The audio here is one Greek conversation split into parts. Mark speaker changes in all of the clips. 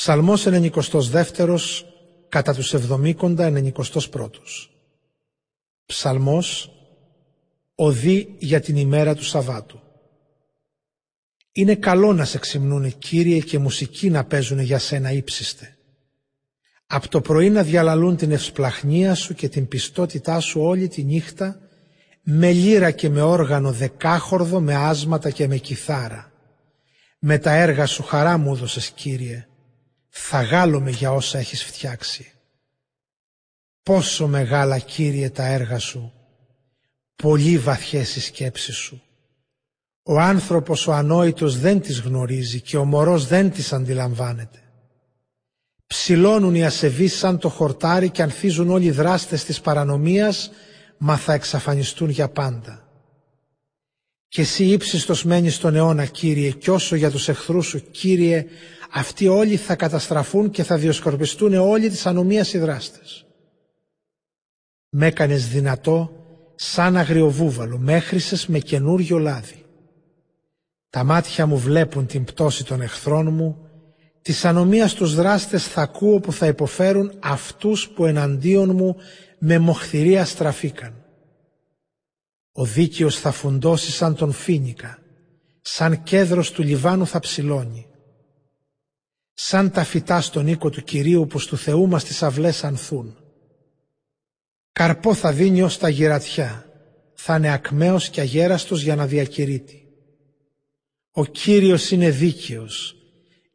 Speaker 1: Ψαλμός 92 κατά τους 70 91 Ψαλμός Οδή για την ημέρα του Σαββάτου Είναι καλό να σε ξυμνούνε Κύριε και μουσική να παίζουν για σένα ύψιστε. Απ' το πρωί να διαλαλούν την ευσπλαχνία σου και την πιστότητά σου όλη τη νύχτα με λύρα και με όργανο δεκάχορδο, με άσματα και με κιθάρα. Με τα έργα σου χαρά μου έδωσες Κύριε θα γάλομαι για όσα έχεις φτιάξει. Πόσο μεγάλα Κύριε τα έργα σου, πολύ βαθιές οι σκέψεις σου. Ο άνθρωπος ο ανόητος δεν τις γνωρίζει και ο μωρός δεν τις αντιλαμβάνεται. Ψηλώνουν οι ασεβείς σαν το χορτάρι και ανθίζουν όλοι οι δράστες της παρανομίας, μα θα εξαφανιστούν για πάντα. Και εσύ ύψιστος μένεις στον αιώνα, Κύριε, κι όσο για τους εχθρούς σου, Κύριε, αυτοί όλοι θα καταστραφούν και θα διοσκορπιστούν όλοι τις ανομίας οι δράστες. Μ' έκανες δυνατό σαν αγριοβούβαλο, μέχρισες με καινούριο λάδι. Τα μάτια μου βλέπουν την πτώση των εχθρών μου, της ανομίας τους δράστες θα ακούω που θα υποφέρουν αυτούς που εναντίον μου με μοχθηρία στραφήκαν. Ο δίκαιος θα φουντώσει σαν τον φίνικα, σαν κέδρος του Λιβάνου θα ψηλώνει. Σαν τα φυτά στον οίκο του Κυρίου που του Θεού μας τις αυλές ανθούν. Καρπό θα δίνει ως τα γυρατιά, θα είναι ακμαίος και αγέραστος για να διακηρύττει. Ο Κύριος είναι δίκαιος,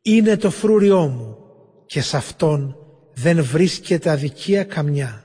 Speaker 1: είναι το φρούριό μου και σε Αυτόν δεν βρίσκεται αδικία καμιά.